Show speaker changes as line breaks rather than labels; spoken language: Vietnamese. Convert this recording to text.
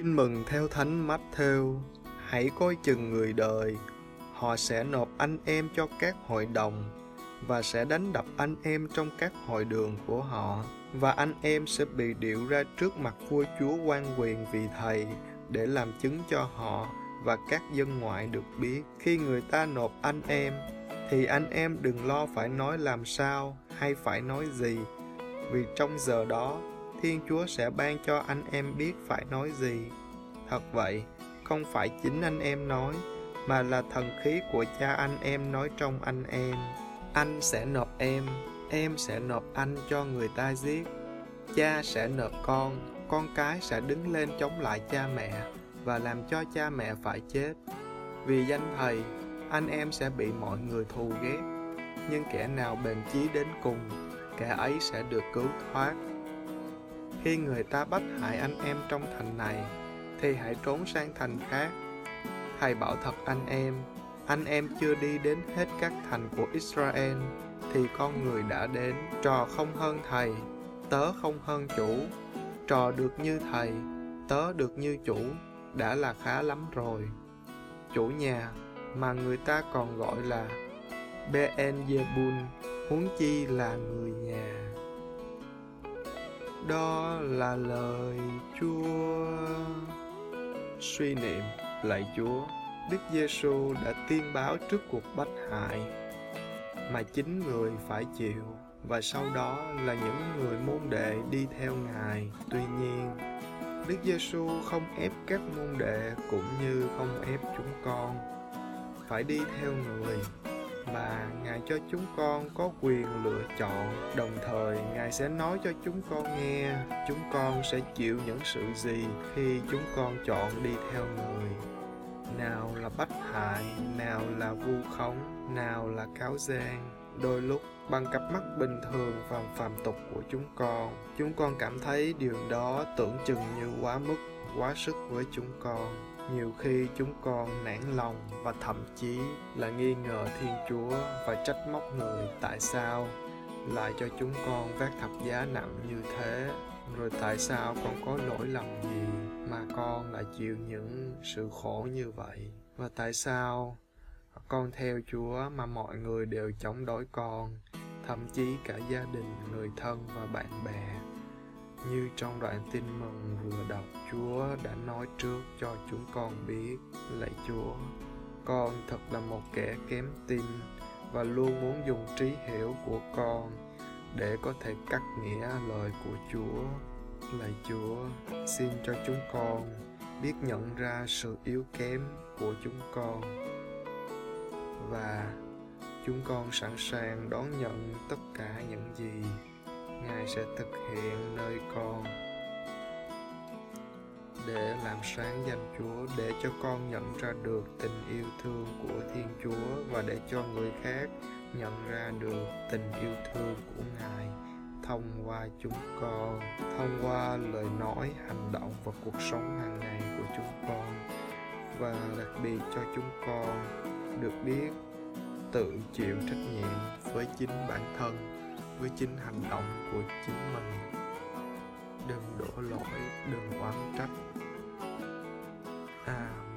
Tin mừng theo Thánh Matthew, hãy coi chừng người đời, họ sẽ nộp anh em cho các hội đồng và sẽ đánh đập anh em trong các hội đường của họ. Và anh em sẽ bị điệu ra trước mặt vua chúa quan quyền vì thầy để làm chứng cho họ và các dân ngoại được biết. Khi người ta nộp anh em thì anh em đừng lo phải nói làm sao hay phải nói gì vì trong giờ đó thiên chúa sẽ ban cho anh em biết phải nói gì. Thật vậy, không phải chính anh em nói, mà là thần khí của cha anh em nói trong anh em. Anh sẽ nộp em em sẽ nộp anh cho người ta giết. Cha sẽ nộp con con cái sẽ đứng lên chống lại cha mẹ và làm cho cha mẹ phải chết. Vì danh thầy, anh em sẽ bị mọi người thù ghét. Nhưng kẻ nào bền chí đến cùng, kẻ ấy sẽ được cứu thoát khi người ta bắt hại anh em trong thành này, thì hãy trốn sang thành khác. Thầy bảo thật anh em anh em chưa đi đến hết các thành của israel, thì con người đã đến. Trò không hơn thầy, tớ không hơn chủ. Trò được như thầy, tớ được như chủ, đã là khá lắm rồi. Chủ nhà, mà người ta còn gọi là Beelzebul huống chi là người nhà đó là lời Chúa suy niệm lạy Chúa Đức Giêsu đã tiên báo trước cuộc bách hại mà chính người phải chịu và sau đó là những người môn đệ đi theo Ngài. Tuy nhiên, Đức Giêsu không ép các môn đệ cũng như không ép chúng con phải đi theo người mà Ngài cho chúng con có quyền lựa chọn, đồng thời Ngài sẽ nói cho chúng con nghe chúng con sẽ chịu những sự gì khi chúng con chọn đi theo người. Nào là bách hại, nào là vu khống, nào là cáo gian. Đôi lúc bằng cặp mắt bình thường và phàm tục của chúng con, chúng con cảm thấy điều đó tưởng chừng như quá mức, quá sức với chúng con nhiều khi chúng con nản lòng và thậm chí là nghi ngờ thiên chúa và trách móc người tại sao lại cho chúng con vác thập giá nặng như thế. Rồi tại sao con có lỗi lầm gì mà con lại chịu những sự khổ như vậy? Và tại sao con theo chúa mà mọi người đều chống đối con, thậm chí cả gia đình, người thân và bạn bè? Như trong đoạn tin mừng vừa đọc, chúa đã nói trước cho chúng con biết lạy chúa. Con thật là một kẻ kém tin và luôn muốn dùng trí hiểu của con để có thể cắt nghĩa lời của chúa. Lạy chúa, xin cho chúng con biết nhận ra sự yếu kém của chúng con và chúng con sẵn sàng đón nhận tất cả những gì ngài sẽ thực hiện nơi con để làm sáng danh chúa, để cho con nhận ra được tình yêu thương của thiên chúa và để cho người khác nhận ra được tình yêu thương của ngài. Thông qua chúng con, thông qua lời nói, hành động và cuộc sống hàng ngày của chúng con. Và đặc biệt cho chúng con được biết tự chịu trách nhiệm với chính bản thân với chính hành động của chính mình. Đừng đổ lỗi đừng oán trách. À